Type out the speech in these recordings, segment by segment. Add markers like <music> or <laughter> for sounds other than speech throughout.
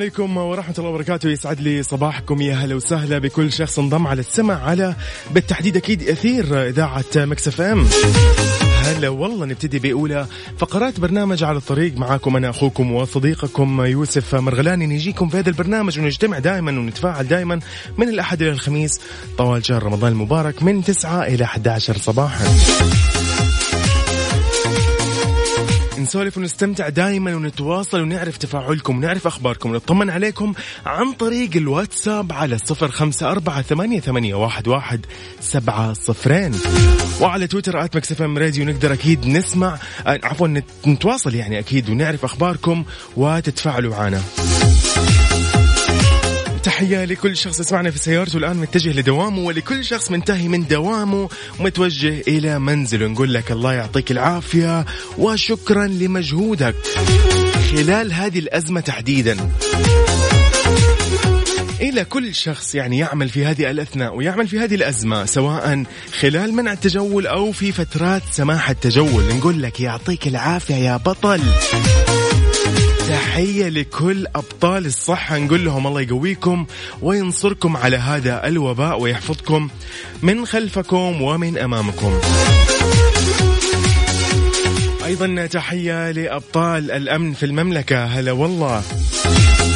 عليكم ورحمة الله وبركاته. يسعد لي صباحكم. يا هلا وسهلا بكل شخص انضم على السمع على بالتحديد أكيد أثير إذاعة مكسف أم. هلا والله نبتدي بأولى فقرات برنامج على الطريق. معاكم أنا أخوكم وصديقكم يوسف مرغلاني. نجيكم في هذا البرنامج ونجتمع دائما ونتفاعل دائما من الأحد إلى الخميس. طوال شهر رمضان المبارك من 9 إلى 11 صباحا. نسولف ونستمتع دائما ونتواصل ونعرف تفاعلكم ونعرف أخباركم ونطمن عليكم عن طريق الواتساب على الصفر خمسة أربعة ثمانية, ثمانية واحد, واحد سبعة صفرين. وعلى تويتر at MixFM Radio نقدر أكيد نسمع آه، عفوا نتواصل يعني أكيد ونعرف أخباركم وتتفاعلوا معنا. تحية لكل شخص يسمعنا في سيارته الآن متجه لدوامه ولكل شخص منتهي من دوامه ومتوجه إلى منزله. نقول لك الله يعطيك العافية وشكرا لمجهودك. خلال هذه الأزمة تحديدا إلى كل شخص يعني يعمل في هذه الأثناء ويعمل في هذه الأزمة سواء خلال منع التجول أو في فترات سماح التجول. نقول لك يعطيك العافية يا بطل. تحية لكل أبطال الصحة. نقول لهم الله يقويكم وينصركم على هذا الوباء ويحفظكم من خلفكم ومن أمامكم. أيضا تحية لأبطال الأمن في المملكة. هلا والله.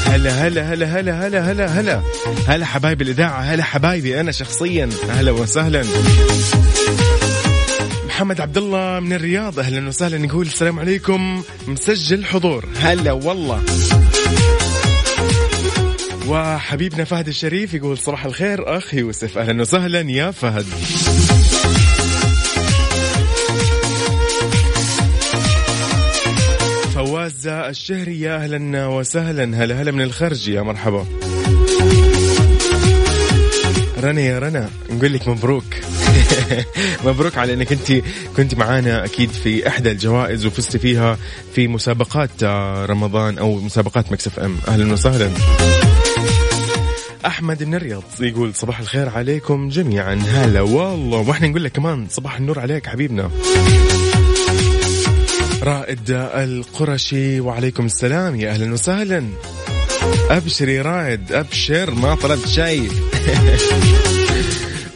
هلا هلا هلا هلا هلا هلا هلا. هلا حبايب الإذاعة هلا حبايبي أنا شخصيا. أهلا وسهلا. محمد عبد الله من الرياض. أهلا وسهلا. نقول السلام عليكم. مسجل حضور. هلا والله. وحبيبنا فهد الشريف يقول صباح الخير. اخ يوسف. أهلا وسهلا يا فهد. فواز الشهري. يا أهلا وسهلا. هلا هلا من الخرج. يا مرحبا. رنا يا رنا نقول لك مبروك. <laughs> مبروك على إنك أنت كنت معانا أكيد في إحدى الجوائز وفزت فيها في مسابقات آه، رمضان أو مسابقات مكسف أم. أهلا وسهلا. أحمد من الرياض يقول صباح الخير عليكم جميعا. هلا والله. وإحنا نقول لك كمان صباح النور عليك حبيبنا. رائد القرشي وعليكم السلام يا أهلا وسهلا. ابشر يا رائد أبشر ما طلبت شيء. <laughs>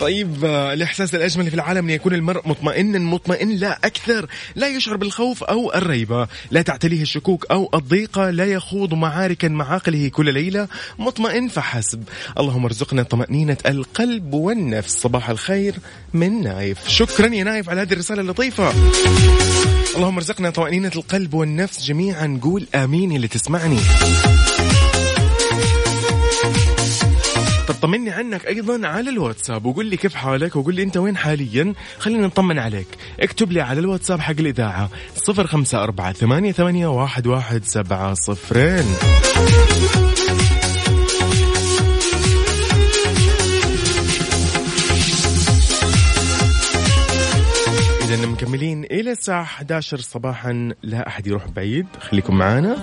طيب آه، الإحساس الأجمل في العالم أن يكون المرء مطمئنا مطمئن لا أكثر لا يشعر بالخوف أو الريبة لا تعتليه الشكوك أو الضيقة لا يخوض معاركا مع عقله كل ليلة مطمئن فحسب. اللهم ارزقنا طمأنينة القلب والنفس. صباح الخير من نايف. شكرا يا نايف على هذه الرسالة اللطيفة. اللهم ارزقنا طمأنينة القلب والنفس جميعا. قول آمين اللي تسمعني طب طمني عنك أيضا على الواتساب وقول لي كيف حالك وقول لي أنت وين حاليا. خلينا نطمن عليك. اكتب لي على الواتساب حق الإذاعة صفر خمسة أربعة ثمانية, ثمانية واحد, واحد سبعة صفرين. مكملين إلى الساعة 11 صباحا. لا أحد يروح بعيد. خليكم معانا.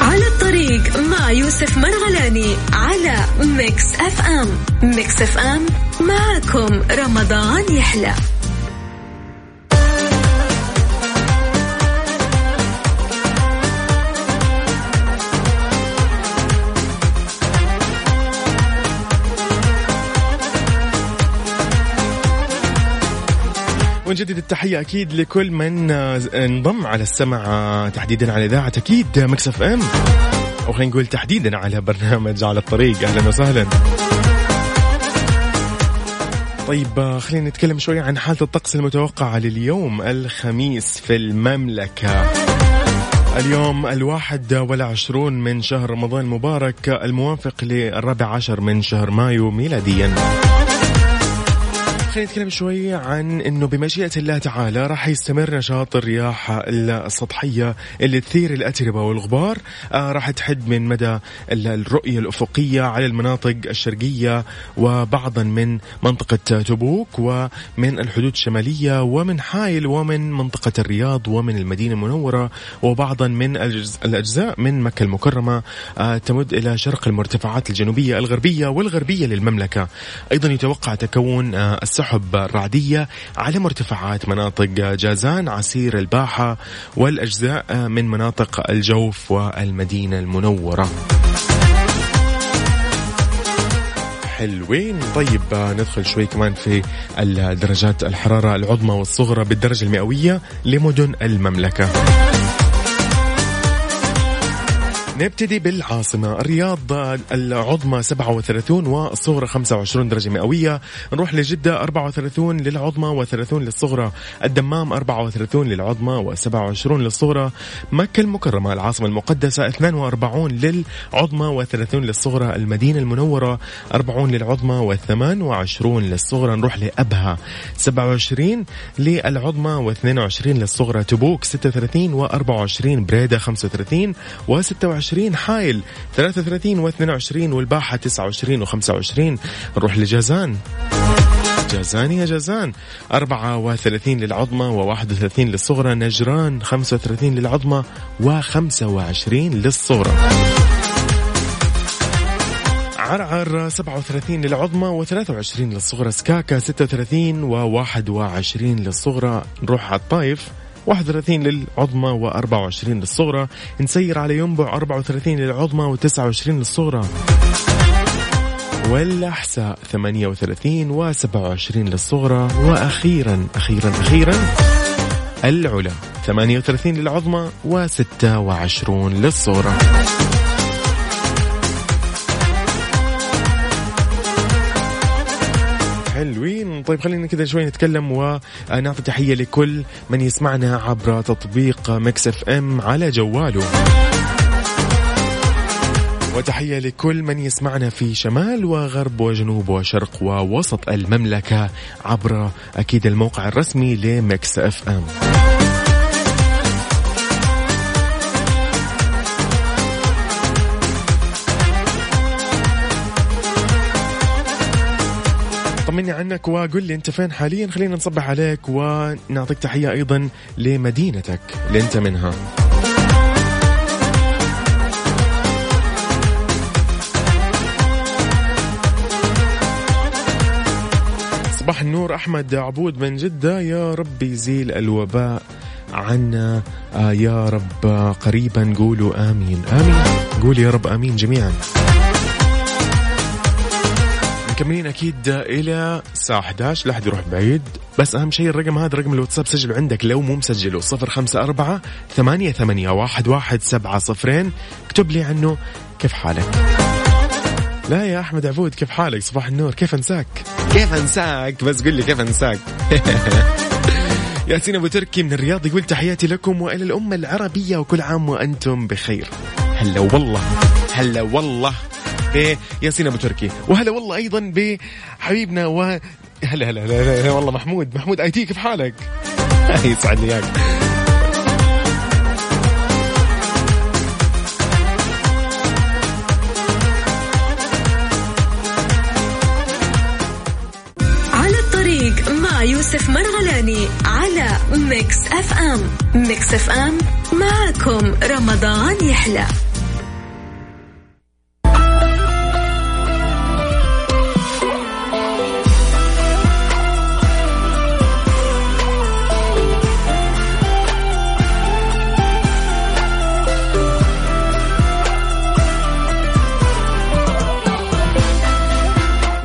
على الطريق مع يوسف مرغلاني على Mix FM. Mix FM معاكم. رمضان يحلى. ونجدد التحية أكيد لكل من آه، انضم على السمع آه، تحديدا على إذاعة أكيد مكسف أم. أو خلينا نقول تحديدا على برنامج على الطريق. أهلا وسهلا. طيب آه، خلينا نتكلم شوي عن حالة الطقس المتوقعة لليوم الخميس في المملكة. اليوم الواحد والعشرون من شهر رمضان المبارك الموافق للرابع عشر من شهر مايو ميلاديا. خلينا نتكلم شوي عن إنه بمشيئة الله تعالى راح يستمر نشاط الرياح السطحية اللي تثير الأتربة والغبار. آه راح تحد من مدى الرؤية الأفقية على المناطق الشرقية وبعضا من منطقة تبوك ومن الحدود الشمالية ومن حائل ومن منطقة الرياض ومن المدينة المنورة وبعضا من الأجزاء من مكة المكرمة. آه تمد إلى شرق المرتفعات الجنوبية الغربية والغربية للمملكة. أيضا يتوقع تكون آه الرعدية على مرتفعات مناطق جازان عسير الباحة والأجزاء من مناطق الجوف والمدينة المنورة. حلوين. طيب ندخل شوي كمان في الدرجات الحرارة العظمى والصغرى بالدرجة المئوية لمدن المملكة. نبتدي بالعاصمة الرياض العظمى 37 والصغرى 25 درجة مئوية. نروح لجدة 34 للعظمى و30 للصغرى. الدمام 34 للعظمى و27 للصغرى. مكة المكرمة العاصمة المقدسة 42 للعظمى و30 للصغرى. المدينة المنورة 40 للعظمى و28 للصغرى. نروح لأبها 27 للعظمى و22 للصغرى. تبوك 36 و24 بريدة 35 و26 20 حايل 33 و22 والباحة 29 و25 نروح لجازان. جازان يا جازان. 34 للعظمى و31 للصغرى. نجران 35 للعظمى و25 للصغرى. عرعر 37 للعظمى و23 للصغرى. سكاكا 36 و21 للصغرى. نروح على الطايف. 31 للعظمى و24 للصغرى. نسير على ينبع 34 للعظمى و29 للصغرى. والأحساء 38 و27 للصغرى. وأخيرا أخيرا أخيرا العلا 38 للعظمى و26 للصغرى. حلوين. طيب خلينا كذا شوي نتكلم ونعطي تحية لكل من يسمعنا عبر تطبيق Mix FM على جواله. وتحية لكل من يسمعنا في شمال وغرب وجنوب وشرق ووسط المملكة عبر أكيد الموقع الرسمي ل Mix FM. طمني عنك وقل لي انت فين حاليا. خلينا نصبح عليك ونعطيك تحية أيضا لمدينتك اللي أنت منها. صباح النور أحمد عبود من جدة. يا رب يزيل الوباء عنا. آه يا رب قريبا قولوا آمين. آمين. قول يا رب آمين جميعا. مكملين أكيد إلى الساعة 11 لا أحد يروح بعيد. بس أهم شيء الرقم هذا رقم الواتساب سجله عندك لو مو مسجله. 054 ثمانية ثمانية واحد واحد سبعة صفرين. اكتب لي عنه كيف حالك. لا يا أحمد عبود كيف حالك؟ صباح النور كيف أنساك؟ كيف أنساك؟ بس قل لي كيف أنساك. <laughs> ياسين أبو تركي من الرياض يقول تحياتي لكم وإلى الأمة العربية وكل عام وأنتم بخير. هلا والله هلا والله. بياسين أبو تركي. وهلا والله أيضا بحبيبنا و هلا هلا هلا, هلا, والله محمود محمود IT كيف حالك؟ <laughs> يسعد لي إياك. على الطريق مع مع يوسف مرغلاني على Mix FM. Mix FM معكم رمضان يحلى.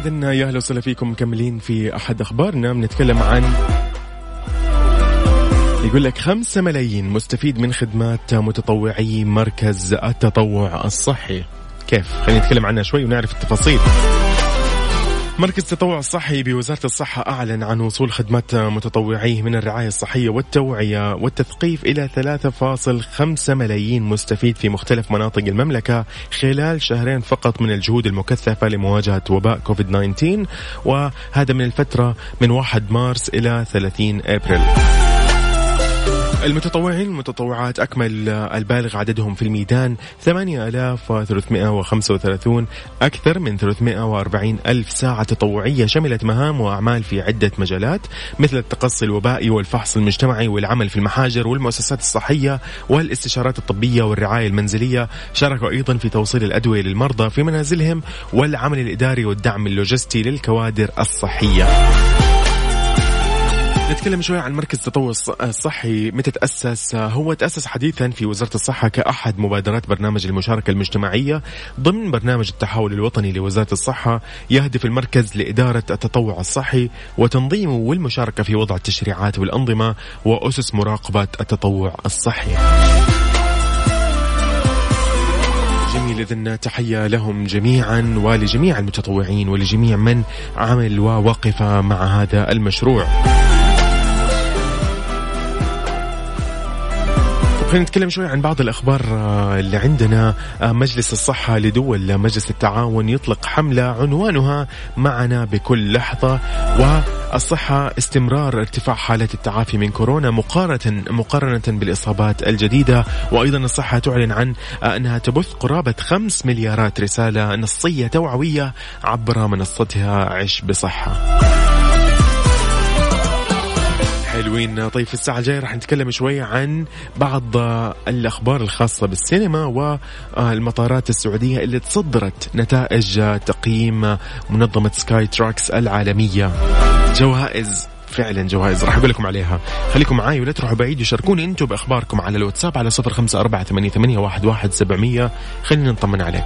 إذن يا أهلا وسهلا فيكم مكملين في أحد أخبارنا. بنتكلم عن يقول لك خمسة ملايين مستفيد من خدمات متطوعي مركز التطوع الصحي. كيف؟ خلينا نتكلم عنها شوي ونعرف التفاصيل. مركز التطوع الصحي بوزارة الصحة أعلن عن وصول خدمات متطوعيه من الرعاية الصحية والتوعية والتثقيف إلى 3.5 ملايين مستفيد في مختلف مناطق المملكة خلال شهرين فقط من الجهود المكثفة لمواجهة وباء كوفيد 19 وهذا من الفترة من 1 مارس إلى 30 أبريل. المتطوعين المتطوعات أكمل البالغ عددهم في الميدان 8335 أكثر من 340 ألف ساعة تطوعية شملت مهام وأعمال في عدة مجالات مثل التقصي الوبائي والفحص المجتمعي والعمل في المحاجر والمؤسسات الصحية والاستشارات الطبية والرعاية المنزلية. شاركوا أيضا في توصيل الأدوية للمرضى في منازلهم والعمل الإداري والدعم اللوجستي للكوادر الصحية. نتكلم شوي عن مركز التطوع الصحي. متى تأسس؟ هو تأسس حديثا في وزارة الصحة كأحد مبادرات برنامج المشاركة المجتمعية ضمن برنامج التحول الوطني لوزارة الصحة يهدف المركز لإدارة التطوع الصحي وتنظيمه والمشاركة في وضع التشريعات والأنظمة وأسس مراقبة التطوع الصحي. جميل إذن تحية لهم جميعا ولجميع المتطوعين ولجميع من عمل ووقف مع هذا المشروع. خلينا نتكلم شوي عن بعض الأخبار آه، اللي عندنا آه، مجلس الصحة لدول مجلس التعاون يطلق حملة عنوانها معنا بكل لحظة والصحة استمرار ارتفاع حالة التعافي من كورونا مقارنة مقارنة بالإصابات الجديدة وأيضا الصحة تعلن عن آه، أنها تبث قرابة خمس مليارات رسالة نصية توعوية عبر منصتها عش بصحة. حلوين. طيب في الساعة الجاية راح نتكلم شوي عن بعض الأخبار الخاصة بالسينما والمطارات السعودية اللي تصدرت نتائج تقييم منظمة Skytrax العالمية. جوائز فعلا جوائز. راح أقول لكم عليها. خليكم معاي ولا تروحوا بعيد وشاركوني أنتم بأخباركم على الواتساب على صفر خمسة أربعة ثمانية, ثمانية واحد, واحد سبعمية. خلينا نطمن عليك.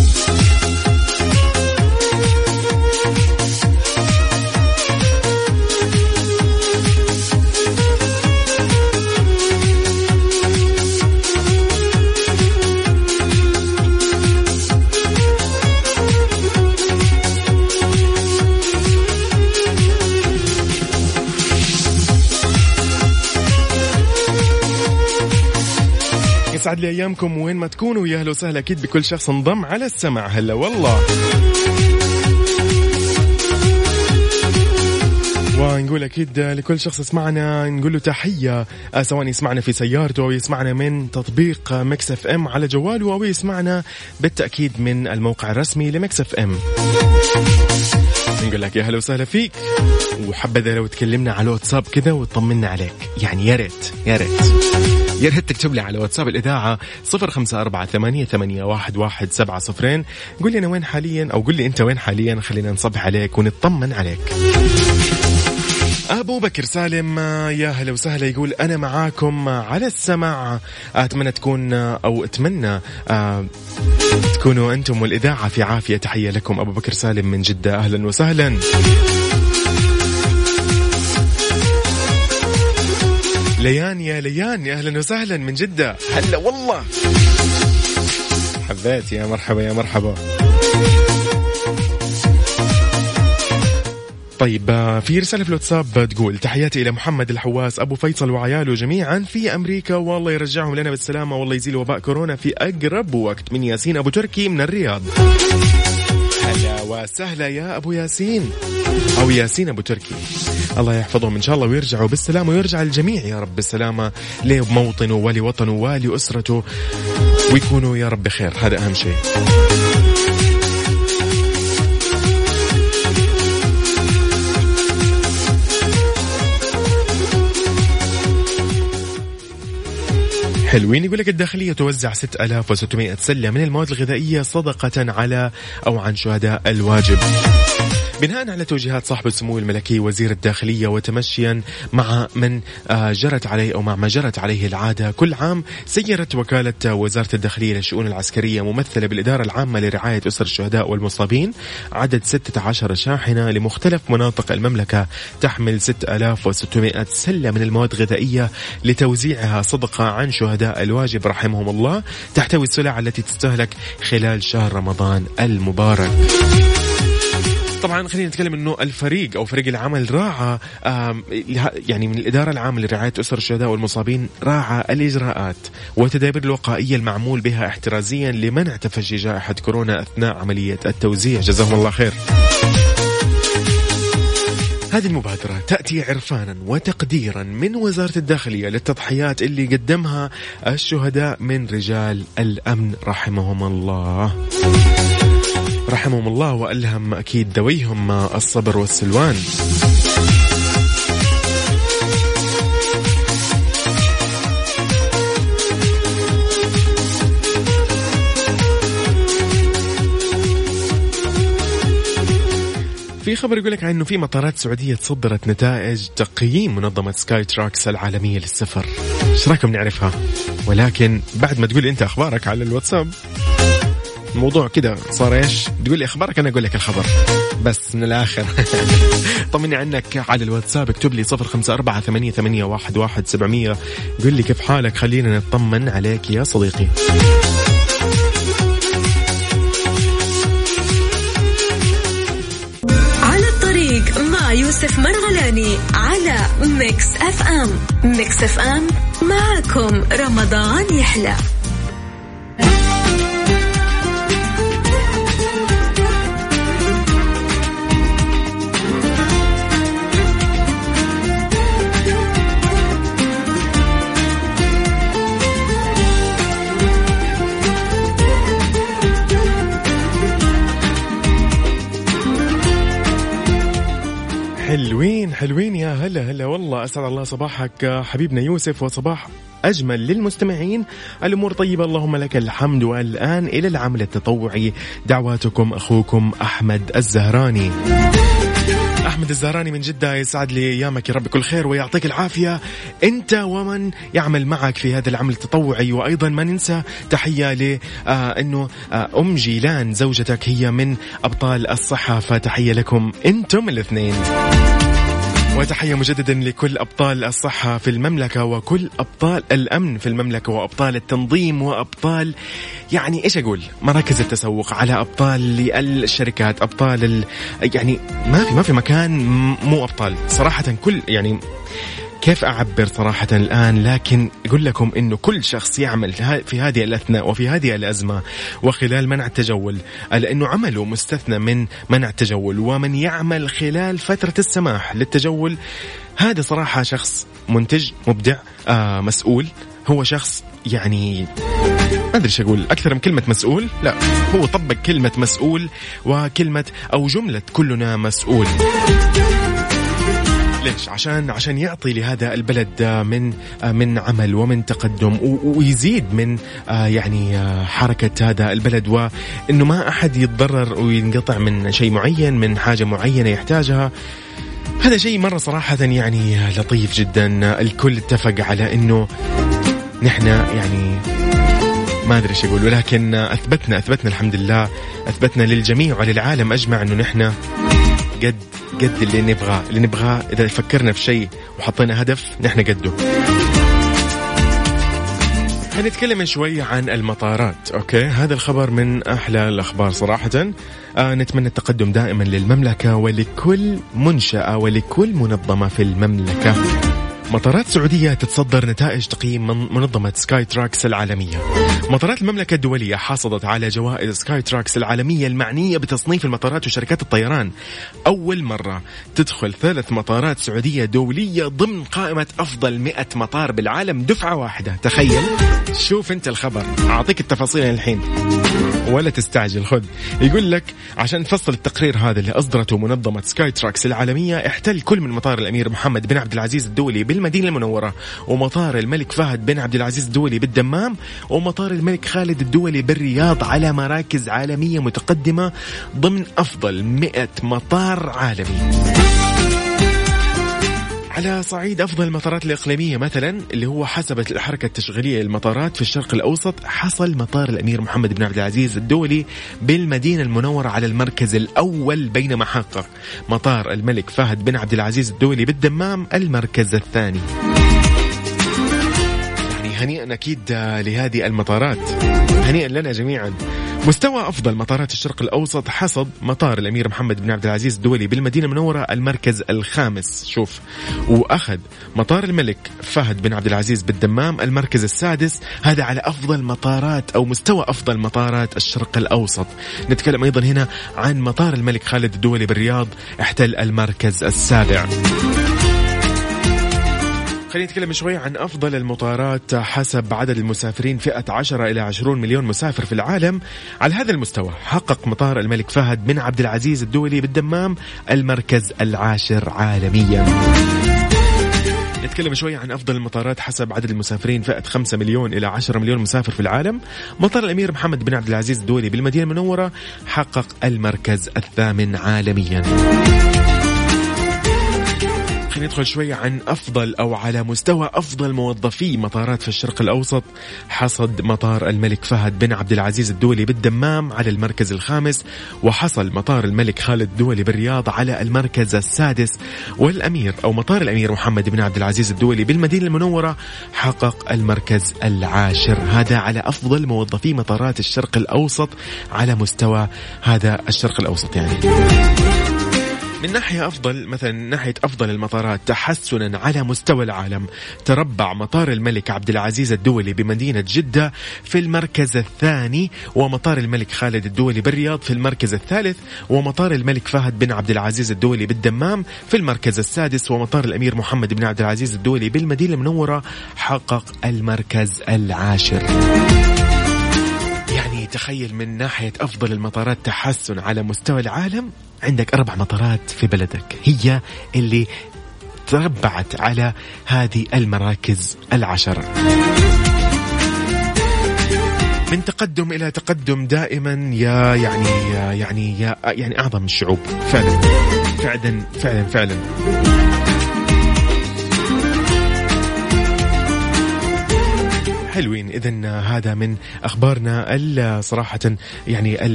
يسعد لي أيامكم وين ما تكونوا. يا أهلا وسهلا أكيد بكل شخص انضم على السمع هلا والله. ونقول أكيد لكل شخص يسمعنا نقول له تحية. آه، سواء يسمعنا في سيارته أو يسمعنا من تطبيق Mix FM على جواله أو يسمعنا بالتأكيد من الموقع الرسمي ل Mix FM. نقول لك يا هلا وسهلا فيك. وحبذا لو تكلمنا على الواتساب كذا وتطمنا عليك. يعني يا ريت يا ريت. يا ريت تكتب لي على واتساب الإذاعة صفر خمسة أربعة ثمانية, ثمانية واحد, واحد سبعة صفرين. قول لي أنا وين حاليا أو قول لي أنت وين حاليا. خلينا نصبح عليك ونطمن عليك. أبو بكر سالم يا هلا وسهلا يقول أنا معاكم على السمع أتمنى تكون أو أتمنى آه، تكونوا أنتم والإذاعة في عافية. تحية لكم أبو بكر سالم من جدة. أهلا وسهلا. ليان يا ليان يا أهلا وسهلا من جدة. هلا والله. البيت يا مرحبا يا مرحبا. طيب في رسالة في الواتساب تقول تحياتي إلى محمد الحواس أبو فيصل وعياله جميعا في أمريكا والله يرجعهم لنا بالسلامة والله يزيل وباء كورونا في أقرب وقت. من ياسين أبو تركي من الرياض. هلا وسهلا يا أبو ياسين أو ياسين أبو تركي. الله يحفظهم إن شاء الله ويرجعوا بالسلامة ويرجع الجميع يا رب بالسلامة لموطنه ولوطنه ولأسرته ويكونوا يا رب بخير. هذا أهم شيء. حلوين يقول لك الداخلية توزع 6600 سلة من المواد الغذائية صدقة على أو عن شهداء الواجب. بناء على توجيهات صاحب السمو الملكي وزير الداخلية وتمشيا مع من آه، جرت عليه أو مع ما جرت عليه العادة. كل عام سيرت وكالة وزارة الداخلية للشؤون العسكرية ممثلة بالإدارة العامة لرعاية أسر الشهداء والمصابين. عدد 16 شاحنة لمختلف مناطق المملكة. تحمل 6600 سلة من المواد الغذائية لتوزيعها صدقة عن شهداء الواجب رحمهم الله. تحتوي السلع التي تستهلك خلال شهر رمضان المبارك. طبعا خلينا نتكلم إنه الفريق أو فريق العمل راعى يعني من الإدارة العامة لرعاية أسر الشهداء والمصابين راعى الإجراءات والتدابير الوقائية المعمول بها احترازيا لمنع تفشي جائحة كورونا أثناء عملية التوزيع جزاهم الله خير. هذه المبادرة تأتي عرفانا وتقديرا من وزارة الداخلية للتضحيات اللي قدمها الشهداء من رجال الأمن رحمهم الله. رحمهم الله وألهم أكيد ذويهم الصبر والسلوان في خبر يقول لك انه في مطارات سعودية تصدرت نتائج تقييم منظمة Skytrax العالمية للسفر. إيش رأيكم نعرفها؟ ولكن بعد ما تقول أنت أخبارك على الواتساب الموضوع كده صار إيش؟ تقول لي أخبارك أنا أقول لك الخبر. بس من الآخر. <laughs> طمني عنك على الواتساب اكتب لي صفر خمسة أربعة ثمانية, ثمانية واحد, واحد سبعمية. قل لي كيف حالك؟ خلينا نطمن عليك يا صديقي. على الطريق مع يوسف مرغلاني على Mix FM. ميكس أف أم معكم رمضان يحلى. حلوين. حلوين يا هلا هلا. والله أسعد الله صباحك حبيبنا يوسف وصباح أجمل للمستمعين. الأمور طيبة اللهم لك الحمد. والآن إلى العمل التطوعي. دعواتكم أخوكم أحمد الزهراني. احمد الزهراني من جدة يسعد لي أيامك يا رب كل خير ويعطيك العافية. أنت ومن يعمل معك في هذا العمل التطوعي وأيضا ما ننسى تحية ل آه آه أم جيلان زوجتك هي من أبطال الصحه فتحيه لكم أنتم الاثنين. وتحية مجددا لكل أبطال الصحة في المملكة وكل أبطال الأمن في المملكة وأبطال التنظيم وأبطال يعني إيش أقول؟ مراكز التسوق على أبطال الشركات أبطال ال... يعني ما في ما في مكان مو أبطال. صراحة كل يعني كيف أعبر صراحة الآن؟ لكن أقول لكم أنه كل شخص يعمل في هذه الأثناء وفي هذه الأزمة وخلال منع التجول لأنه عمله مستثنى من منع التجول ومن يعمل خلال فترة السماح للتجول. هذا صراحة شخص منتج مبدع آه مسؤول. هو شخص يعني ما أدري إيش أقول. أكثر من كلمة مسؤول؟ لا هو طبق كلمة مسؤول وكلمة أو جملة كلنا مسؤول. ليش؟ عشان عشان يعطي لهذا البلد من من عمل ومن تقدم ويزيد من آه، يعني آه، حركة هذا البلد. وإنه ما أحد يتضرر وينقطع من شيء معين من حاجة معينة يحتاجها. هذا شيء مرة صراحة يعني لطيف جدا. الكل اتفق على إنه نحن يعني ما أدري إيش أقول ولكن اثبتنا أثبتنا الحمد لله. أثبتنا للجميع وللعالم أجمع إنه نحن قد قد اللي نبغاه. اللي نبغاه إذا فكرنا في شيء وحطينا هدف نحن قده. هنتكلم شوي عن المطارات أوكي؟ هذا الخبر من أحلى الأخبار صراحة. آه نتمنى التقدم دائما للمملكة ولكل منشأة ولكل منظمة في المملكة. مطارات سعودية تتصدر نتائج تقييم منظمة Skytrax العالمية. مطارات المملكة الدولية حصلت على جوائز Skytrax العالمية المعنية بتصنيف المطارات وشركات الطيران. أول مرة تدخل ثلاث مطارات سعودية دولية ضمن قائمة أفضل 100 مطار بالعالم. دفعة واحدة. تخيل. شوف أنت الخبر. أعطيك التفاصيل الحين. ولا تستعجل. خذ. يقول لك عشان تفصل التقرير هذا اللي أصدرته منظمة Skytrax العالمية احتل كل من مطار الأمير محمد بن عبد العزيز الدولي بالمدينة المنورة ومطار الملك فهد بن عبد العزيز الدولي بالدمام ومطار الملك خالد الدولي بالرياض على مراكز عالمية متقدمة ضمن أفضل 100 مطار عالمي. على صعيد أفضل المطارات الإقليمية مثلا اللي هو حسبت الحركة التشغيلية للمطارات في الشرق الأوسط حصل مطار الأمير محمد بن عبد العزيز الدولي بالمدينة المنورة على المركز الأول بينما حقق مطار الملك فهد بن عبد العزيز الدولي بالدمام المركز الثاني. يعني هنيئا أكيد لهذه المطارات. هنيئا لنا جميعا. مستوى أفضل مطارات الشرق الأوسط حصد مطار الأمير محمد بن عبد العزيز الدولي بالمدينة المنورة المركز الخامس. شوف. وأخذ مطار الملك فهد بن عبد العزيز بالدمام المركز السادس. هذا على أفضل مطارات أو مستوى أفضل مطارات الشرق الأوسط. نتكلم أيضا هنا عن مطار الملك خالد الدولي بالرياض احتل المركز السابع. خلينا نتكلم شوي عن أفضل المطارات حسب عدد المسافرين. فئة 10 إلى 20 مليون مسافر في العالم. على هذا المستوى حقق مطار الملك فهد بن عبد العزيز الدولي بالدمام المركز العاشر عالميا. نتكلم شوي عن أفضل المطارات حسب عدد المسافرين. فئة 5 مليون إلى 10 مليون مسافر في العالم. مطار الأمير محمد بن عبد العزيز الدولي بالمدينة المنورة حقق المركز الثامن عالميا. خلينا ندخل شوي عن أفضل أو على مستوى أفضل موظفي مطارات في الشرق الأوسط حصد مطار الملك فهد بن عبد العزيز الدولي بالدمام على المركز الخامس وحصل مطار الملك خالد الدولي بالرياض على المركز السادس والأمير أو مطار الأمير محمد بن عبد العزيز الدولي بالمدينة المنورة حقق المركز العاشر. هذا على أفضل موظفي مطارات الشرق الأوسط على مستوى هذا الشرق الأوسط يعني. من ناحية أفضل مثلا ناحية أفضل المطارات تحسنا على مستوى العالم. تربع مطار الملك عبد العزيز الدولي بمدينة جدة في المركز الثاني ومطار الملك خالد الدولي بالرياض في المركز الثالث ومطار الملك فهد بن عبد العزيز الدولي بالدمام في المركز السادس ومطار الأمير محمد بن عبد العزيز الدولي بالمدينة المنورة حقق المركز العاشر. تخيل من ناحية أفضل المطارات تحسن على مستوى العالم عندك أربع مطارات في بلدك. هي اللي تربعت على هذه المراكز العشرة من تقدم إلى تقدم دائما يا يعني يا يعني يا يعني أعظم الشعوب. فعلا. فعلا فعلا. فعلا. حلوين. اذا هذا من أخبارنا صراحة يعني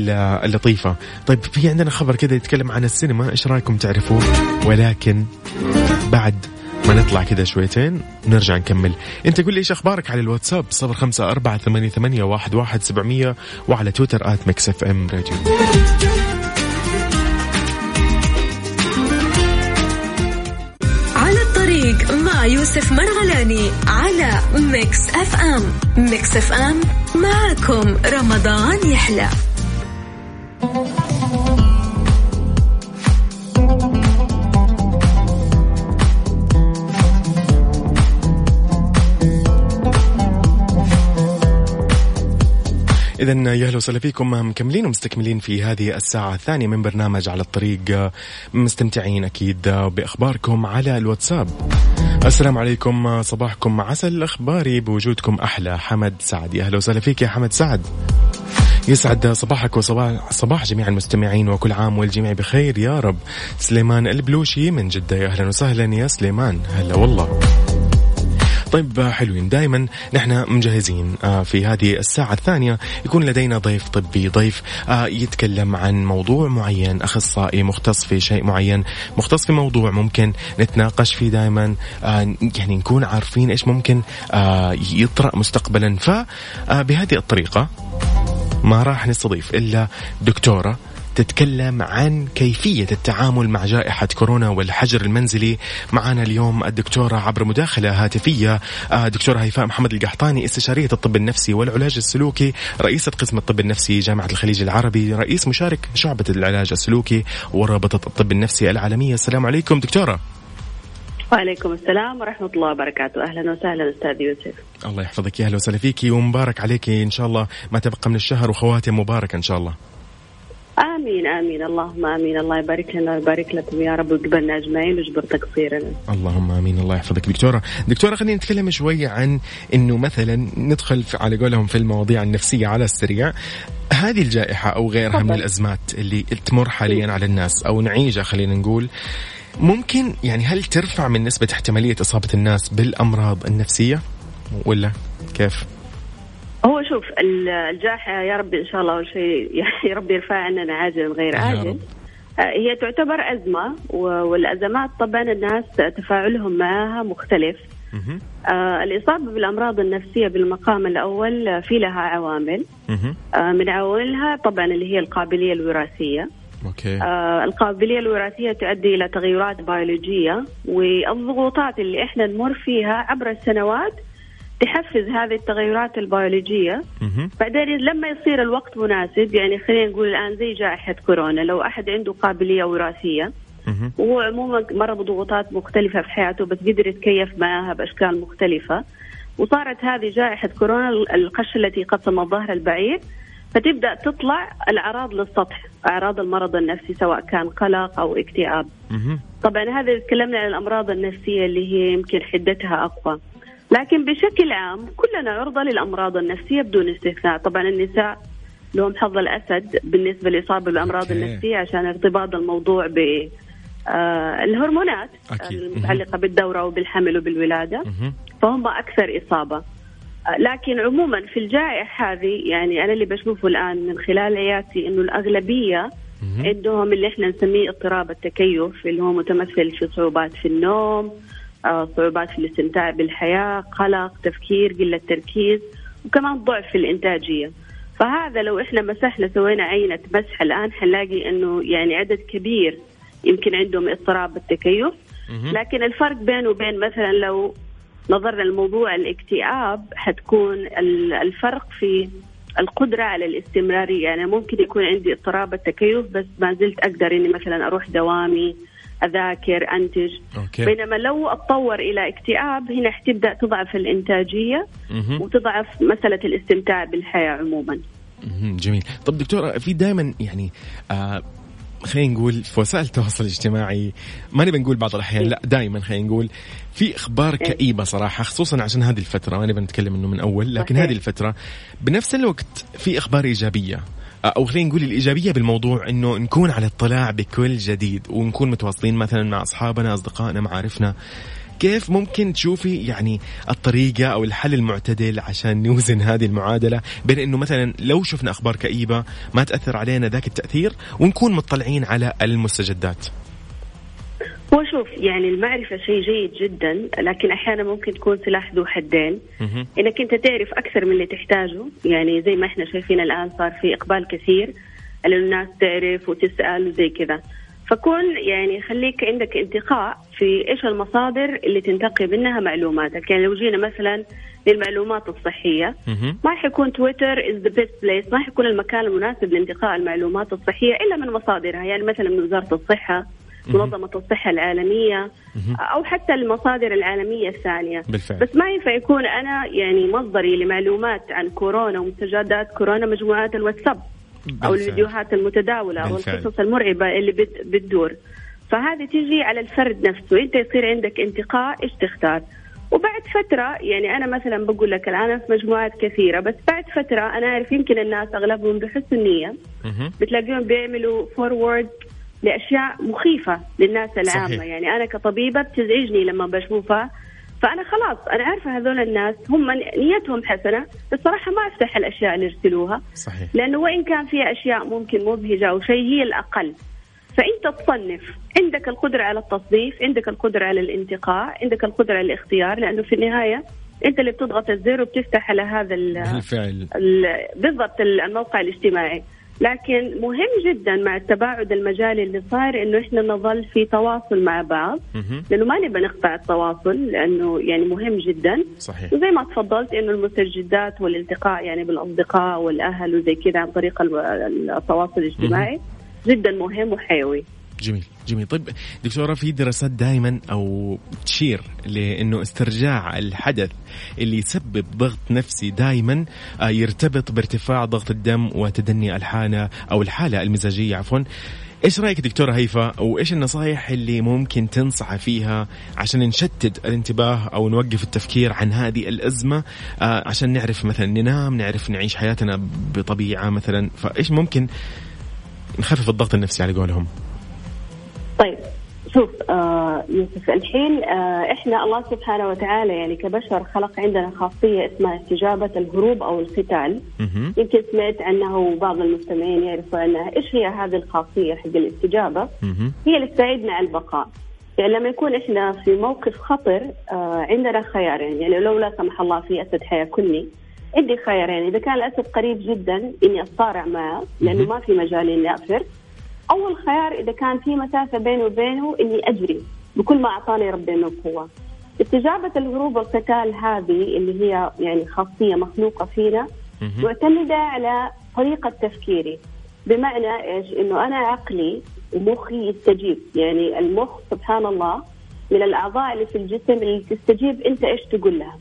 اللطيفة. طيب في عندنا خبر كذا يتكلم عن السينما. إيش رأيكم تعرفوه؟ ولكن بعد ما نطلع كذا شويتين ونرجع نكمل. أنت قول لي إيش أخبارك على الواتساب؟ صفر خمسة أربعة ثمانية, ثمانية واحد, واحد سبعمية وعلى تويتر at Mix FM Radio. يوسف مرغلاني على Mix FM. Mix FM معكم رمضان يحلى. إذا يا أهلا وسهلا فيكم. مكملين ومستكملين في هذه الساعة الثانية من برنامج على الطريق. مستمتعين أكيد بأخباركم على الواتساب. السلام عليكم صباحكم عسل. أخباري بوجودكم أحلى. حمد سعد. يا أهلا وسهلا فيك يا حمد سعد. يسعد صباحك وصباح صباح جميع المستمعين وكل عام والجميع بخير. يا رب. سليمان البلوشي من جدة. أهلا وسهلا يا سليمان. هلا والله. طيب آه، حلوين. دائما نحن مجهزين آه، في هذه الساعة الثانية يكون لدينا ضيف طبي ضيف آه، يتكلم عن موضوع معين أخصائي مختص في شيء معين مختص في موضوع ممكن نتناقش فيه دائما يعني نكون عارفين إيش ممكن يطرأ مستقبلا. فبهذه الطريقة ما راح نستضيف إلا دكتورة تتكلم عن كيفية التعامل مع جائحة كورونا والحجر المنزلي. معنا اليوم الدكتورة عبر مداخلة هاتفية آه، دكتورة هيفاء محمد القحطاني استشارية الطب النفسي والعلاج السلوكي رئيسة قسم الطب النفسي جامعة الخليج العربي رئيس مشارك شعبة العلاج السلوكي ورابطة الطب النفسي العالمية. السلام عليكم دكتورة. وعليكم السلام ورحمة الله وبركاته. أهلا وسهلا أستاذ يوسف. الله يحفظك. يا أهلا وسهلا فيكي ومبارك عليك إن شاء الله. ما تبقى من الشهر وخواتم مباركة إن شاء الله. آمين آمين. اللهم آمين. الله يبارك لنا ويبارك لكم يا رب ويقبلنا أجمعين ويجبر تقصيرنا اللهم آمين. الله يحفظك دكتورة. دكتورة خلينا نتكلم شوي عن إنه مثلا ندخل في على قولهم في المواضيع النفسية على السريع. هذه الجائحة أو غيرها من الأزمات اللي تمر حاليا على الناس أو نعيشها خلينا نقول ممكن يعني هل ترفع من نسبة احتمالية إصابة الناس بالأمراض النفسية ولا كيف؟ هو شوف الجائحة يا رب إن شاء الله أول شيء <laughs> يا رب يرفع عننا عاجل غير عاجل. آه، هي تعتبر أزمة والأزمات طبعا الناس تفاعلهم معها مختلف. آه الإصابة بالأمراض النفسية بالمقام الأول في لها عوامل. آه من عواملها طبعا اللي هي القابلية الوراثية. أوكي. آه القابلية الوراثية تؤدي إلى تغيرات بيولوجية والضغوطات اللي إحنا نمر فيها عبر السنوات تحفز هذه التغيرات البيولوجية. بعدين لما يصير الوقت مناسب يعني خلينا نقول الآن زي جائحة كورونا لو أحد عنده قابلية وراثية وهو عموما مر بضغوطات مختلفة في حياته بس قدر يتكيف معها بأشكال مختلفة وصارت هذه جائحة كورونا القش التي قسم الظهر البعيد فتبدأ تطلع الأعراض للسطح أعراض المرض النفسي سواء كان قلق أو اكتئاب. طبعا هذا تكلمنا عن الأمراض النفسية اللي هي يمكن حدتها أقوى. لكن بشكل عام كلنا عرضة للأمراض النفسية بدون استثناء. طبعا النساء لهم حظ الأسد بالنسبة للإصابة بالأمراض النفسية عشان ارتباط الموضوع ب آه الهرمونات المتعلقة بالدورة وبالحمل وبالولادة. فهم أكثر إصابة. آه لكن عموما في الجائحة هذه يعني أنا اللي بشوفه الآن من خلال عيادتي إنه الأغلبية عندهم اللي إحنا نسميه اضطراب التكيف اللي هو متمثل في صعوبات في النوم صعوبات في الاستمتاع بالحياة قلق تفكير قلة تركيز وكمان ضعف في الإنتاجية. فهذا لو إحنا مسحنا سوينا عينة مسح الآن حنلاقي أنه يعني عدد كبير يمكن عندهم اضطراب بالتكيف. لكن الفرق بينه وبين مثلا لو نظرنا لموضوع الاكتئاب حتكون الفرق في القدرة على الاستمرارية. يعني ممكن يكون عندي اضطراب التكيف بس ما زلت أقدر إني مثلا أروح دوامي أذاكر أنتج أوكي. بينما لو أتطور إلى اكتئاب هنا حتبدا تضعف الإنتاجية مه. وتضعف مسألة الاستمتاع بالحياة عموما جميل طب دكتوره في دائما يعني آه خلينا نقول في وسائل التواصل الاجتماعي ما نبي نقول بعض الأحيان لا دائما خلينا نقول في إخبار إيه. كئيبة صراحة خصوصا عشان هذه الفترة ما نبي نتكلم إنه من أول لكن. هذه الفترة بنفس الوقت في إخبار إيجابية أو خلينا نقول الإيجابية بالموضوع إنه نكون على اطلاع بكل جديد ونكون متواصلين مثلا مع أصحابنا أصدقائنا معارفنا. كيف ممكن تشوفي يعني الطريقة أو الحل المعتدل عشان نوزن هذه المعادلة بين أنه مثلا لو شفنا أخبار كئيبة ما تأثر علينا ذاك التأثير ونكون مطلعين على المستجدات؟ هو شوف يعني المعرفة شيء جيد جدا لكن أحيانا ممكن تكون سلاح ذو حدين. إنك أنت تعرف أكثر من اللي تحتاجه. يعني زي ما إحنا شايفين الآن صار في إقبال كثير على الناس تعرف وتسأل وزي كذا. فكون يعني خليك عندك انتقاء في إيش المصادر اللي تنتقي منها معلوماتك. يعني لو جينا مثلا للمعلومات الصحية ما حيكون تويتر is the best place ما حيكون المكان المناسب لانتقاء المعلومات الصحية إلا من مصادرها. يعني مثلا من وزارة الصحة منظمة الصحة العالمية أو حتى المصادر العالمية الثانية بالفعل. بس ما ينفع يكون أنا يعني مصدري لمعلومات عن كورونا ومستجدات كورونا مجموعات الواتساب. أو الفيديوهات المتداولة أو القصص المرعبة اللي بتدور. فهذه تيجي على الفرد نفسه. أنت يصير عندك انتقاء إيش تختار؟ وبعد فترة يعني أنا مثلا بقول لك الآن في مجموعات كثيرة بس بعد فترة أنا أعرف يمكن الناس أغلبهم بحسن نية. بتلاقيهم بيعملوا فورورد لأشياء مخيفة للناس العامة. صحيح. يعني أنا كطبيبة بتزعجني لما بشوفها. فأنا خلاص أنا عارفة هذول الناس هم نيتهم حسنة بس صراحة ما أفتح الأشياء اللي يرسلوها. صحيح. لأنه وإن كان فيها أشياء ممكن مبهجة أو شيء هي الأقل. فإنت تصنف. عندك القدرة على التصنيف عندك القدرة على الانتقاء عندك القدرة على الاختيار لأنه في النهاية أنت اللي بتضغط الزر وبتفتح على هذا ال- بالفعل. ال- بالضبط الموقع الاجتماعي. لكن مهم جدا مع التباعد المجالي اللي صار إنه إحنا نظل في تواصل مع بعض. لأنه ما نبغى نقطع التواصل لأنه يعني مهم جدا. صحيح. وزي ما تفضلت إنه المستجدات والالتقاء يعني بالأصدقاء والأهل وزي كذا عن طريق ال- التواصل الاجتماعي جدا مهم وحيوي. جميل جميل. طيب دكتورة في دراسات دائما أو تشير لأنه استرجاع الحدث اللي يسبب ضغط نفسي دائما آه، يرتبط بارتفاع ضغط الدم وتدني الحالة أو الحالة المزاجية عفوا. إيش رأيك دكتورة هيفا؟ وايش النصائح اللي ممكن تنصح فيها عشان نشتت الانتباه أو نوقف التفكير عن هذه الأزمة؟ آه عشان نعرف مثلا ننام نعرف نعيش حياتنا بطبيعة مثلا. فإيش ممكن نخفف الضغط النفسي على قولهم؟ طيب شوف آه يوسف الحين آه إحنا الله سبحانه وتعالى يعني كبشر خلق عندنا خاصية اسمها استجابة الهروب أو القتال. يمكن سمعت عنها وبعض المستمعين يعرفوا عنها إيش هي هذه الخاصية حق الاستجابة. هي اللي تساعدنا على البقاء. يعني لما يكون إحنا في موقف خطر آه عندنا خيارين. يعني لو لا سمح الله في أسد حياكلني عندي خيارين. إذا كان الأسد قريب جدا إني اتصارع معه لأنه ما في مجال إني أفر. أول خيار إذا كان في مسافة بيني وبينه إني أجري. بكل ما أعطاني ربي من قوة. استجابة الهروب والقتال هذه اللي هي يعني خاصية مخلوقة فينا. معتمدة على طريقة تفكيري. بمعنى إيش؟ إنه أنا عقلي ومخي يستجيب. يعني المخ سبحان الله من الأعضاء اللي في الجسم اللي تستجيب. أنت إيش تقول لها؟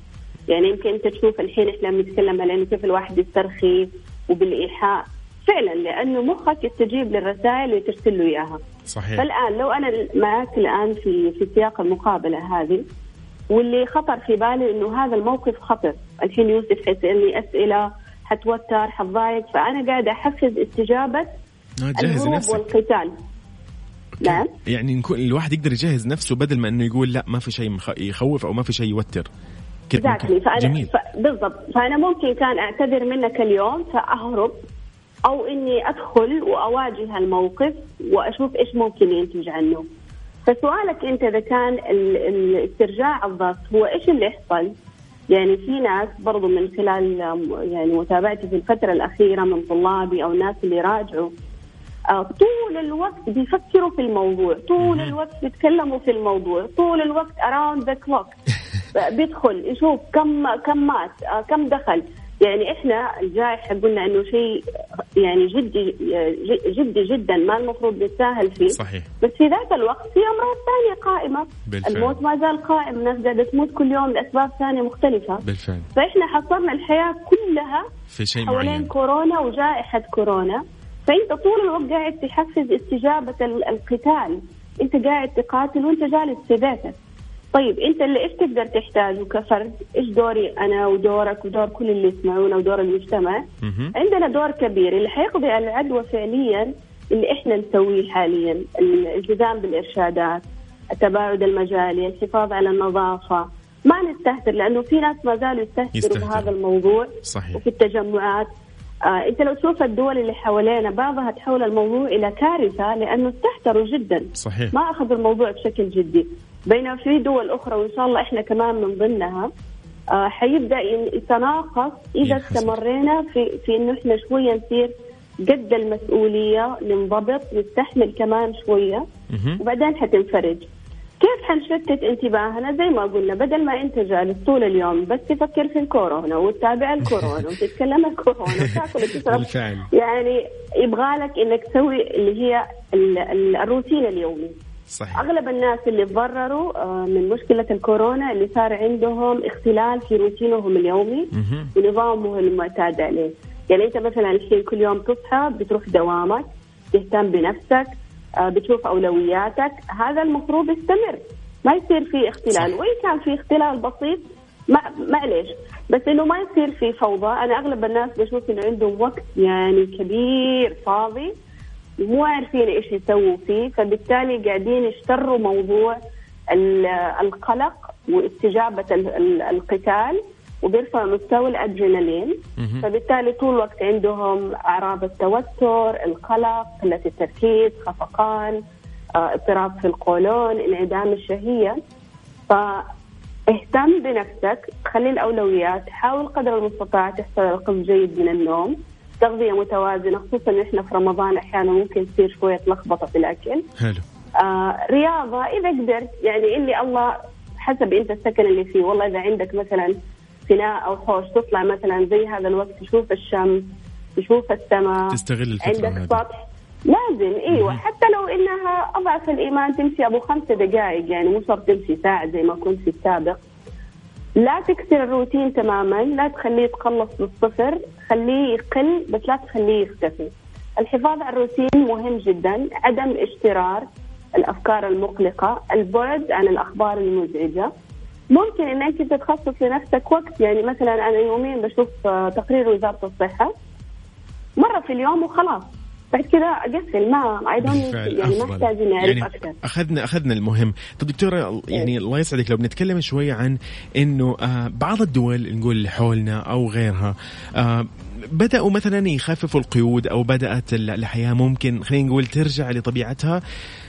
يعني يمكن أنت تشوف الحين إحنا بنتكلم على إنه كيف الواحد يسترخي وبالإيحاء. فعلا لأنه مخك يستجيب للرسائل اللي ترسل له إياها. صحيح. فالآن لو أنا معك الآن في في سياق المقابلة هذه واللي خطر في بالي إنه هذا الموقف خطر. الحين يوسف حيسألني أسئلة حتوتر حتضايق فأنا قاعدة أحفز استجابة آه، الهروب نفسك. والقتال. نعم. يعني نكون الواحد يقدر يجهز نفسه بدل ما إنه يقول لا ما في شيء يخوف أو ما في شيء يوتر. كده. فأنا جميل. ف... بالضبط. فأنا ممكن كان أعتذر منك اليوم فأهرب. أو إني أدخل وأواجه الموقف وأشوف إيش ممكن ينتج عنه. فسؤالك أنت إذا كان. استرجاع الضغط هو إيش اللي يحصل؟ يعني في ناس برضو من خلال يعني متابعتي في الفترة الأخيرة من طلابي أو الناس اللي راجعوا آه، طول الوقت بيفكروا في الموضوع طول الوقت بيتكلموا في الموضوع طول الوقت around the clock. <laughs> بيدخل يشوف كم كم مات آه، كم دخل. يعني إحنا الجائحة قلنا إنه شيء يعني جدي جدي جدا ما المفروض نتساهل فيه. صحيح. بس في ذات الوقت في أمراض ثانية قائمة. بالفعل. الموت ما زال قائم الناس قاعدة تموت كل يوم لأسباب ثانية مختلفة. بالفعل. فإحنا حصرنا الحياة كلها في شيء حوالين معين. كورونا وجائحة كورونا. فأنت طول الوقت قاعد تحفز استجابة ال- القتال. أنت قاعد تقاتل وأنت جالس في بيتك. طيب أنت اللي إيش تقدر تحتاجه كفرد؟ إيش دوري أنا ودورك ودور كل اللي يسمعونا ودور المجتمع؟ مهم. عندنا دور كبير اللي حيقضي على العدوى فعليا اللي إحنا نسويه حاليا الالتزام بالإرشادات التباعد المجالي الحفاظ على النظافة. ما نستهتر لأنه في ناس ما زالوا يستهتروا. بهذا الموضوع صحيح. وفي التجمعات. آه أنت لو تشوف الدول اللي حوالينا بعضها تحول الموضوع إلى كارثة لأنه استهتروا جدا. صحيح. ما أخذوا الموضوع بشكل جدي. بينما في دول أخرى وإن شاء الله إحنا كمان من ضمنها آه حيبدأ يتناقص إذا. استمرينا في في إنه إحنا شوية نصير قد المسؤولية ننضبط نستحمل كمان شوية. وبعدين حتنفرج. كيف حنشتت انتباهنا؟ زي ما قلنا بدل ما أنت جالس طول اليوم بس تفكر في الكورونا وتتابع الكورونا <laughs> وتتكلم الكورونا وتأكل وتشرب يعني يبغى لك إنك تسوي اللي هي ال- ال- الروتين اليومي. صحيح. أغلب الناس اللي تضرروا آه، من مشكلة الكورونا اللي صار عندهم اختلال في روتينهم اليومي مهم. ونظامه المعتاد عليه. يعني أنت مثلا الحين كل يوم تصحى بتروح دوامك تهتم بنفسك آه، بتشوف أولوياتك. هذا المفروض يستمر. ما يصير في اختلال. صح. وإن كان في اختلال بسيط ما معليش بس إنه ما يصير في فوضى. أنا أغلب الناس بشوف إنه عندهم وقت يعني كبير فاضي. ومو عارفين إيش يسووا فيه فبالتالي قاعدين يشتروا موضوع ال- القلق واستجابة ال- ال- القتال وبيرفع مستوى الأدرينالين. فبالتالي طول الوقت عندهم أعراض التوتر، القلق، قلة التركيز، خفقان، آه، اضطراب في القولون، انعدام الشهية. فاهتم بنفسك خلي الأولويات حاول قدر المستطاع تحصل على قسط جيد من النوم. تغذية متوازنة خصوصا إحنا في رمضان أحيانا ممكن تصير شوية لخبطه في الأكل. حلو. آه رياضة إذا قدرت يعني اللي الله حسب أنت السكن اللي فيه. والله إذا عندك مثلا فناء أو حوش تطلع مثلا زي هذا الوقت تشوف الشمس تشوف السماء تستغل الفترة عندك. سطح. لازم إيوه. حتى لو إنها أضعف الإيمان تمشي أبو خمسة دقائق يعني مو شرط تمشي ساعة زي ما كنت في السابق. لا تكسر الروتين تماما لا تخليه يتقلص للصفر خليه يقل بس لا تخليه يختفي. الحفاظ على الروتين مهم جدا عدم اشترار الأفكار المقلقة البعد عن الأخبار المزعجة. ممكن انك أنت تخصص لنفسك وقت يعني مثلا أنا يوميا بشوف آه، تقرير وزارة الصحة مرة في اليوم وخلاص. بعد كذا أقفل ما اي يعني ما. أحتاج إني أعرف يعني أكثر. اخذنا أخذنا المهم. طب دكتورة يعني الله يسعدك لو بنتكلم شوية عن إنه آه بعض الدول نقول اللي حولنا أو غيرها آه بدأوا مثلا يخففوا القيود أو بدأت ال- الحياة ممكن خلينا نقول ترجع لطبيعتها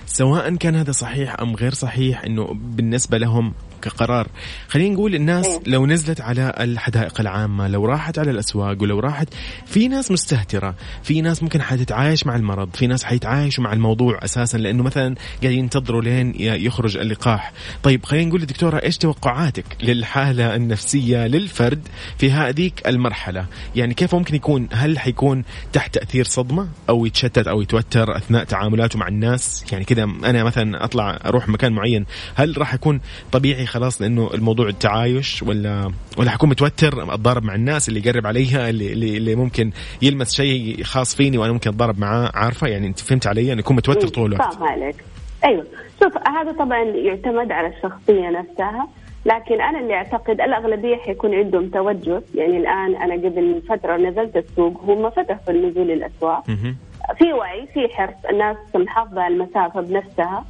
سواء كان هذا صحيح أم غير صحيح أنه بالنسبة لهم كقرار. خلينا نقول الناس لو نزلت على الحدائق العامة لو راحت على الأسواق ولو راحت في ناس مستهترة في ناس ممكن حتتعايش مع المرض في ناس حيتعايشوا مع الموضوع أساسا لأنه مثلا قاعدين ينتظروا لين يخرج اللقاح. طيب خلينا نقول دكتورة إيش توقعاتك للحالة النفسية للفرد في هذيك المرحلة؟ يعني كيف ممكن يكون هل حيكون تحت تأثير صدمة أو يتشتت أو يتوتر أثناء تعاملاته مع الناس؟ يعني كذا أنا مثلا أطلع أروح مكان معين هل راح يكون طبيعي خلاص لأنه الموضوع التعايش ولا ولا حكون متوتر أتضارب مع الناس اللي يقرب عليها اللي, اللي, اللي ممكن يلمس شيء خاص فيني وأنا ممكن أتضارب معاه عارفة؟ يعني أنت فهمت علي؟ أن يكون متوتر طول الوقت. فاهم عليك. أيوه. شوف هذا طبعا يعتمد على الشخصية نفسها لكن أنا اللي أعتقد الأغلبية حيكون عندهم توجس يعني الآن أنا قبل فترة نزلت السوق هم فتحوا النزول للاسواق مهم. في وعي في حرص. الناس محافظة على المسافة بنفسها.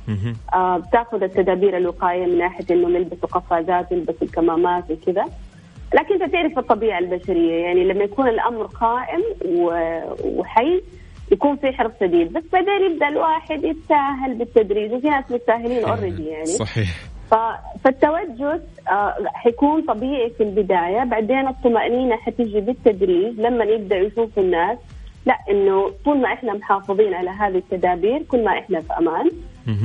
آه بتاخذ التدابير الوقايه من ناحية إنه نلبس قفازات نلبس الكمامات وكذا. لكن أنت تعرف الطبيعة البشرية. يعني لما يكون الأمر قائم وحي يكون في حرص شديد. بس بعدين يبدأ الواحد يتساهل بالتدريج وفي ناس متساهلين اوريدي يعني. صحيح. فالتوجس آه، حيكون طبيعي في البداية. بعدين الطمأنينة حتيجي بالتدريج لما يبدأ يشوفوا الناس. لا إنه طول ما إحنا محافظين على هذه التدابير كل ما إحنا في أمان.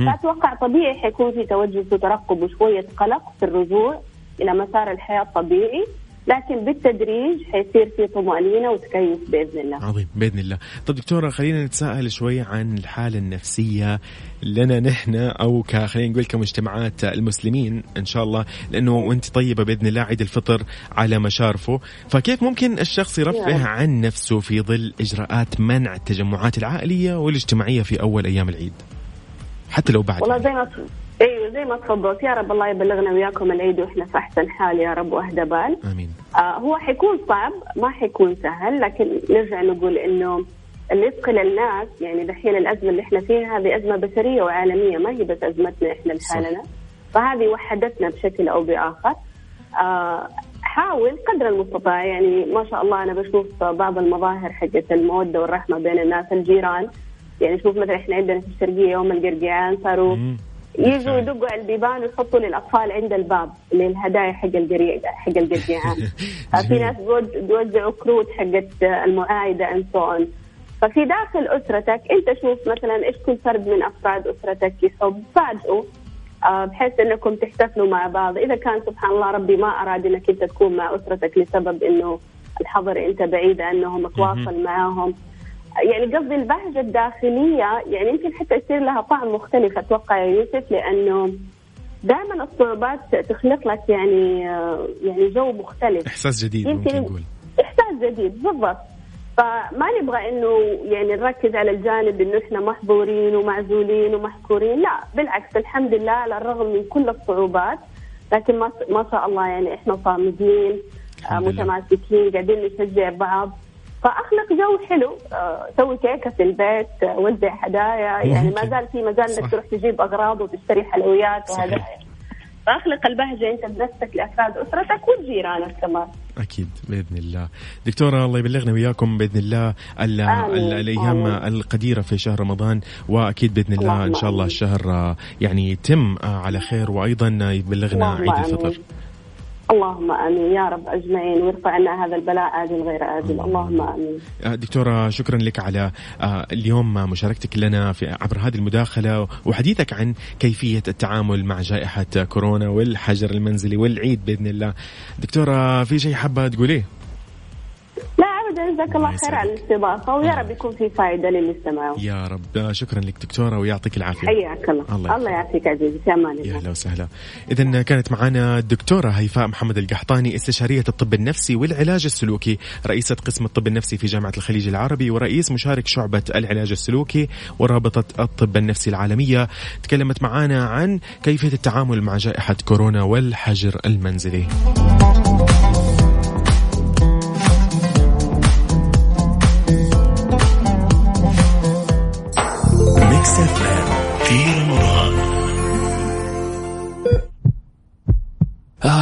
فأتوقع طبيعي حيكون في توجس وترقب وشوية قلق في الرجوع إلى مسار الحياة الطبيعي لكن بالتدريج حيصير في طمأنينة وتكيف بإذن الله. عظيم بإذن الله. طب دكتورة خلينا نتساءل شوي عن الحالة النفسية لنا نحن أو ك خلينا نقول كمجتمعات المسلمين إن شاء الله لأنه وأنت طيبة بإذن الله عيد الفطر على مشارفه، فكيف ممكن الشخص يرفه عن نفسه في ظل إجراءات منع التجمعات العائلية والاجتماعية في أول أيام العيد؟ حتى لو بعد. والله زي ما إيوه زي ما تفضلت. يا رب الله يبلغنا وياكم العيد وإحنا في أحسن حال يا رب وأهدى بال. آمين. آه هو حيكون صعب؟ ما حيكون سهل لكن نرجع نقول إنه اللي يثقل الناس يعني دحين الأزمة اللي إحنا فيها هذه أزمة بشرية وعالمية ما هي بس أزمتنا إحنا لحالنا. فهذه وحدتنا بشكل أو بآخر. آه حاول قدر المستطاع يعني ما شاء الله أنا بشوف بعض المظاهر حقت المودة والرحمة بين الناس الجيران. يعني شوف مثلا إحنا عندنا في الشرقية يوم القرقيعان صاروا. يجوا. يدقوا على البيبان ويحطوا للأطفال عند الباب للهدايا حق القريع حق القرقيعان <laughs> في ناس بيوزعوا كروت حقت المعايدة and so ففي داخل أسرتك أنت شوف مثلا إيش كل فرد من أفراد أسرتك يحب. فاجئه آه، بحيث إنكم تحتفلوا مع بعض. إذا كان سبحان الله ربي ما أراد إنك أنت تكون مع أسرتك لسبب إنه الحظر أنت بعيد عنهم تواصل معاهم يعني قصدي البهجة الداخلية يعني يمكن حتى يصير لها طعم مختلف أتوقع يا يوسف لأنه دائما الصعوبات تخلق لك يعني آه، يعني جو مختلف إحساس جديد يمكن- ممكن نقول. إحساس جديد بالضبط فما نبغى إنه يعني نركز على الجانب إنه إحنا محظورين ومعزولين ومحكورين لا بالعكس الحمد لله على الرغم من كل الصعوبات لكن ما ما شاء الله يعني إحنا صامدين. متماسكين قاعدين نشجع بعض فأخلق جو حلو آه، سوي كيكة في البيت آه، وزع هدايا يعني ما. زال في مجال. إنك تروح تجيب أغراض وتشتري حلويات. وهدايا فأخلق البهجة أنت بنفسك لأفراد أسرتك وجيرانك كمان أكيد بإذن الله دكتورة الله يبلغنا وياكم بإذن الله ال- آمين. ال- الأيام آمين. القديرة في شهر رمضان وأكيد بإذن الله اللهم إن شاء الله. الشهر آه، يعني يتم على خير وأيضا يبلغنا عيد الفطر آمين. اللهم آمين. يا رب أجمعين ويرفع عنا هذا البلاء عاجل غير عاجل اللهم آمين. آه، دكتورة شكرا لك على آه، اليوم مشاركتك لنا في عبر هذه المداخلة وحديثك عن كيفية التعامل مع جائحة كورونا والحجر المنزلي والعيد بإذن الله. دكتورة في شيء حابة تقوليه؟ لا جزاك الله خير على. الاستضافة ويا رب يكون في فائدة للي استمعوا يا رب شكرا لك دكتورة ويعطيك العافية حياك الله الله الله يعافيك عزيزي في أمان يا أهلا وسهلا. اذا كانت معنا الدكتورة هيفاء محمد القحطاني استشارية الطب النفسي والعلاج السلوكي، رئيسة قسم الطب النفسي في جامعة الخليج العربي ورئيس مشارك شعبة العلاج السلوكي ورابطة الطب النفسي العالمية. تكلمت معنا عن كيفية التعامل مع جائحة كورونا والحجر المنزلي.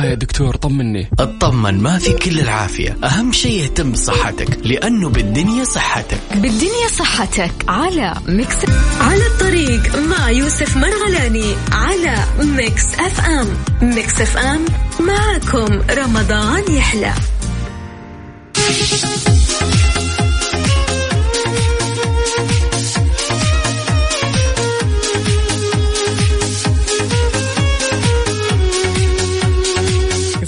آه يا دكتور طمني. اطمن ما في كل العافية. أهم شيء اهتم بصحتك لأنه بالدنيا صحتك. بالدنيا صحتك على ميكس على الطريق مع يوسف مرغلاني على Mix FM. Mix FM معكم رمضان يحلى.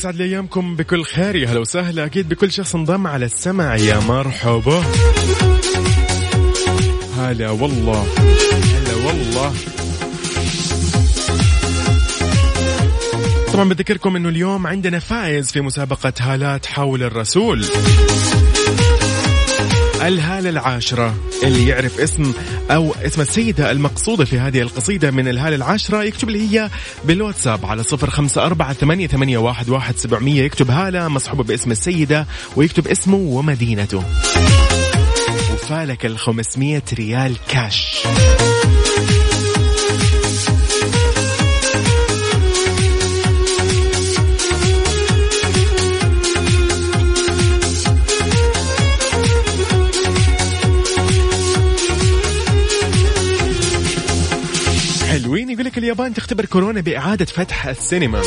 يسعد لي أيامكم بكل خير. يا هلا وسهلا. أكيد بكل شخص انضم على السمع. يا مرحبا. هلا والله. هلا والله. طبعا بذكركم إنه اليوم عندنا فائز في مسابقة هالات حول الرسول. الهالة العاشرة اللي يعرف اسم أو اسم السيدة المقصودة في هذه القصيدة من الهالة العاشرة يكتب لي هي بالواتساب على صفر خمسة أربعة ثمانية, ثمانية واحد, واحد سبعمية. يكتب هالة مصحوبة باسم السيدة ويكتب اسمه ومدينته. وفالك ال 500 ريال كاش. حلوين يقول لك اليابان تختبر كورونا بإعادة فتح السينما.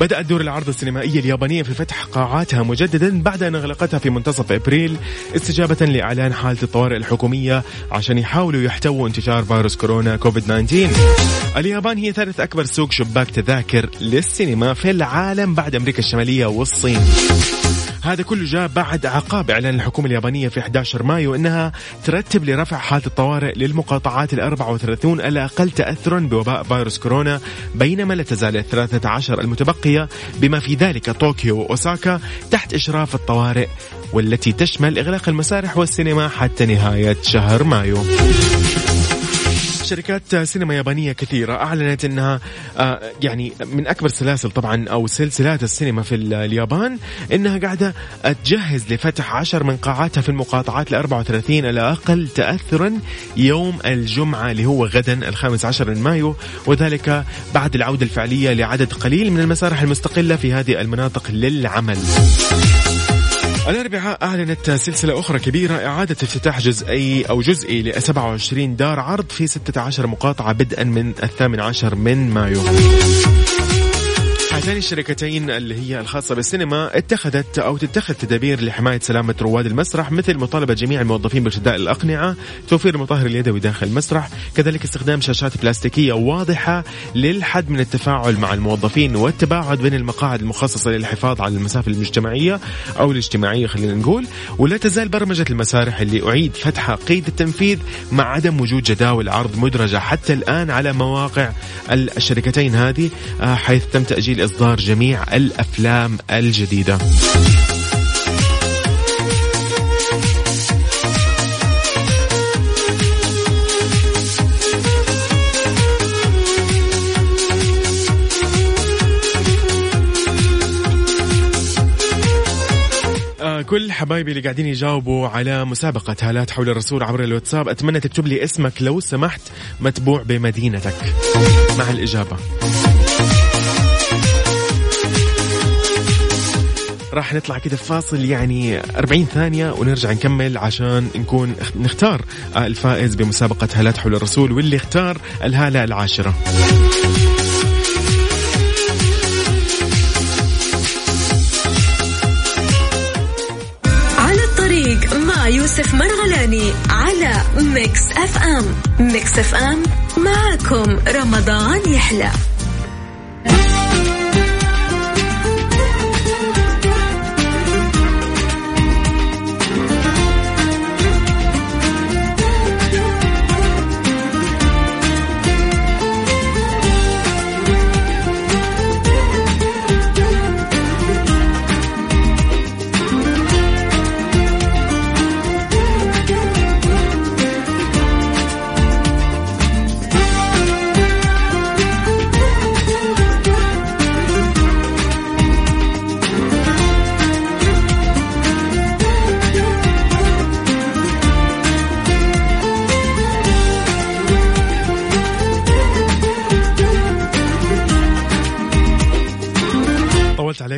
بدأت دور العرض السينمائية اليابانية في فتح قاعاتها مجددا بعد أن أغلقتها في منتصف إبريل استجابة لإعلان حالة الطوارئ الحكومية عشان يحاولوا يحتووا انتشار فيروس كورونا كوفيد 19 اليابان هي ثالث أكبر سوق شباك تذاكر للسينما في العالم بعد أمريكا الشمالية والصين. هذا كله جاء بعد عقاب إعلان الحكومة اليابانية في 11 مايو إنها ترتب لرفع حالة الطوارئ للمقاطعات ال 34 الاقل تاثرا بوباء فيروس كورونا بينما لا تزال ال 13 المتبقية بما في ذلك طوكيو وأوساكا تحت إشراف الطوارئ والتي تشمل إغلاق المسارح والسينما حتى نهاية شهر مايو. شركات سينما يابانية كثيرة أعلنت أنها آه، يعني من أكبر سلاسل طبعا أو سلسلات السينما في ال- اليابان أنها قاعدة تجهز لفتح عشر من قاعاتها في المقاطعات ال 34 الأقل تأثرا يوم الجمعة اللي هو غدا الخامس عشر من مايو وذلك بعد العودة الفعلية لعدد قليل من المسارح المستقلة في هذه المناطق للعمل. الأربعاء أعلنت سلسلة أخرى كبيرة إعادة افتتاح جزئي أو جزئي ل 27 دار عرض في 16 مقاطعة بدءا من الثامن عشر من مايو. هاتان الشركتين اللي هي الخاصة بالسينما اتخذت أو تتخذ تدابير لحماية سلامة رواد المسرح مثل مطالبة جميع الموظفين بارتداء الأقنعة توفير المطهر اليدوي داخل المسرح كذلك استخدام شاشات بلاستيكية واضحة للحد من التفاعل مع الموظفين والتباعد بين المقاعد المخصصة للحفاظ على المسافة المجتمعية أو الاجتماعية خلينا نقول. ولا تزال برمجة المسارح اللي أعيد فتحها قيد التنفيذ مع عدم وجود جداول عرض مدرجة حتى الآن على مواقع الشركتين هذه آه، حيث تم تأجيل إصدار جميع الأفلام الجديدة. آه، كل حبايبي اللي قاعدين يجاوبوا على مسابقة هالات حول الرسول عبر الواتساب أتمنى تكتب لي اسمك لو سمحت متبوع بمدينتك. مع الإجابة. راح نطلع كده فاصل يعني 40 ثانية ونرجع نكمل عشان نكون نختار الفائز بمسابقة هالات حول الرسول واللي اختار الهالة العاشرة. على الطريق مع يوسف مرغلاني على Mix FM. ميكس أف أم معكم رمضان يحلى.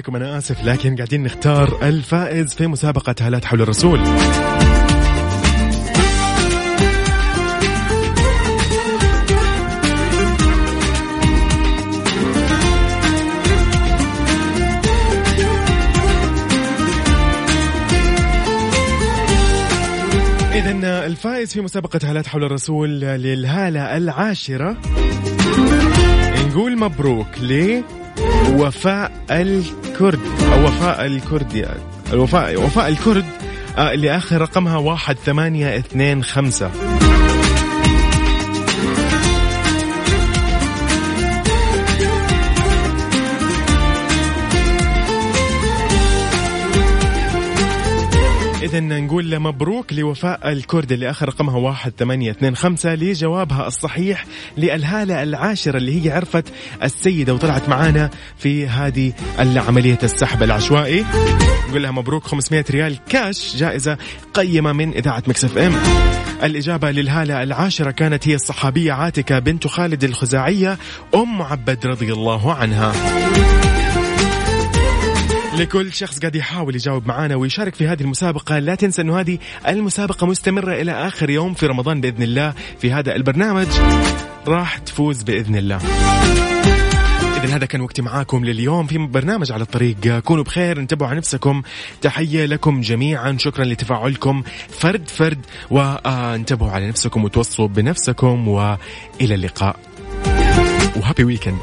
عليكم أنا آسف لكن قاعدين نختار الفائز في مسابقة هالات حول الرسول. إذا الفائز في مسابقة هالات حول الرسول للهالة العاشرة. نقول مبروك لوفاء الكرد أو وفاء الكرد الوفاء وفاء الكرد آه، اللي آخر رقمها واحد ثمانية اثنين خمسة. إذا نقول مبروك لوفاء الكرد اللي آخر رقمها واحد ثمانية اثنين خمسة لجوابها الصحيح للهالة العاشرة اللي هي عرفت السيدة وطلعت معانا في هذه عملية السحب العشوائي. نقول لها مبروك 500 ريال كاش جائزة قيمة من إذاعة مكسف إم. الإجابة للهالة العاشرة كانت هي الصحابية عاتكة بنت خالد الخزاعية أم عبد رضي الله عنها. لكل شخص قاعد يحاول يجاوب معانا ويشارك في هذه المسابقة. لا تنسى أنه هذه المسابقة مستمرة إلى آخر يوم في رمضان بإذن الله. في هذا البرنامج راح تفوز بإذن الله. إذا هذا كان وقتي معاكم لليوم في برنامج على الطريق. كونوا بخير انتبهوا على نفسكم. تحية لكم جميعا. شكرا لتفاعلكم. فرد فرد وانتبهوا على نفسكم وتوصوا بنفسكم. وإلى اللقاء. وهابي ويكند